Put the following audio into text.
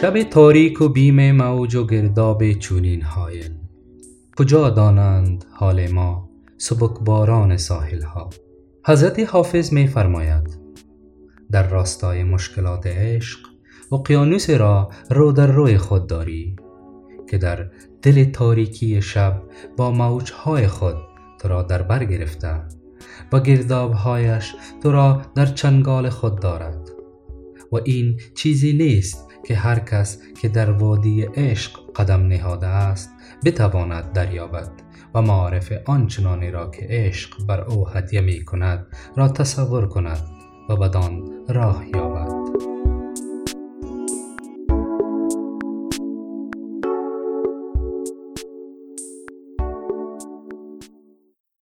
شب تاریک و بیم موج و گرداب چونین حایل کجا دانند حال ما سبکباران ساحل ها حضرت حافظ می فرماید در راستای مشکلات عشق اقیانوس را رو در روی خود داری که در دل تاریکی شب با موجهای خود تو را در بر گرفته و گردابهایش تو را در چنگال خود دارد. و این چیزی نیست که هر کس که در وادی عشق قدم نهاده است بتواند دریابد و معارف آنچنانی را که عشق بر او هدیه می کند را تصور کند و بدان راه یابد.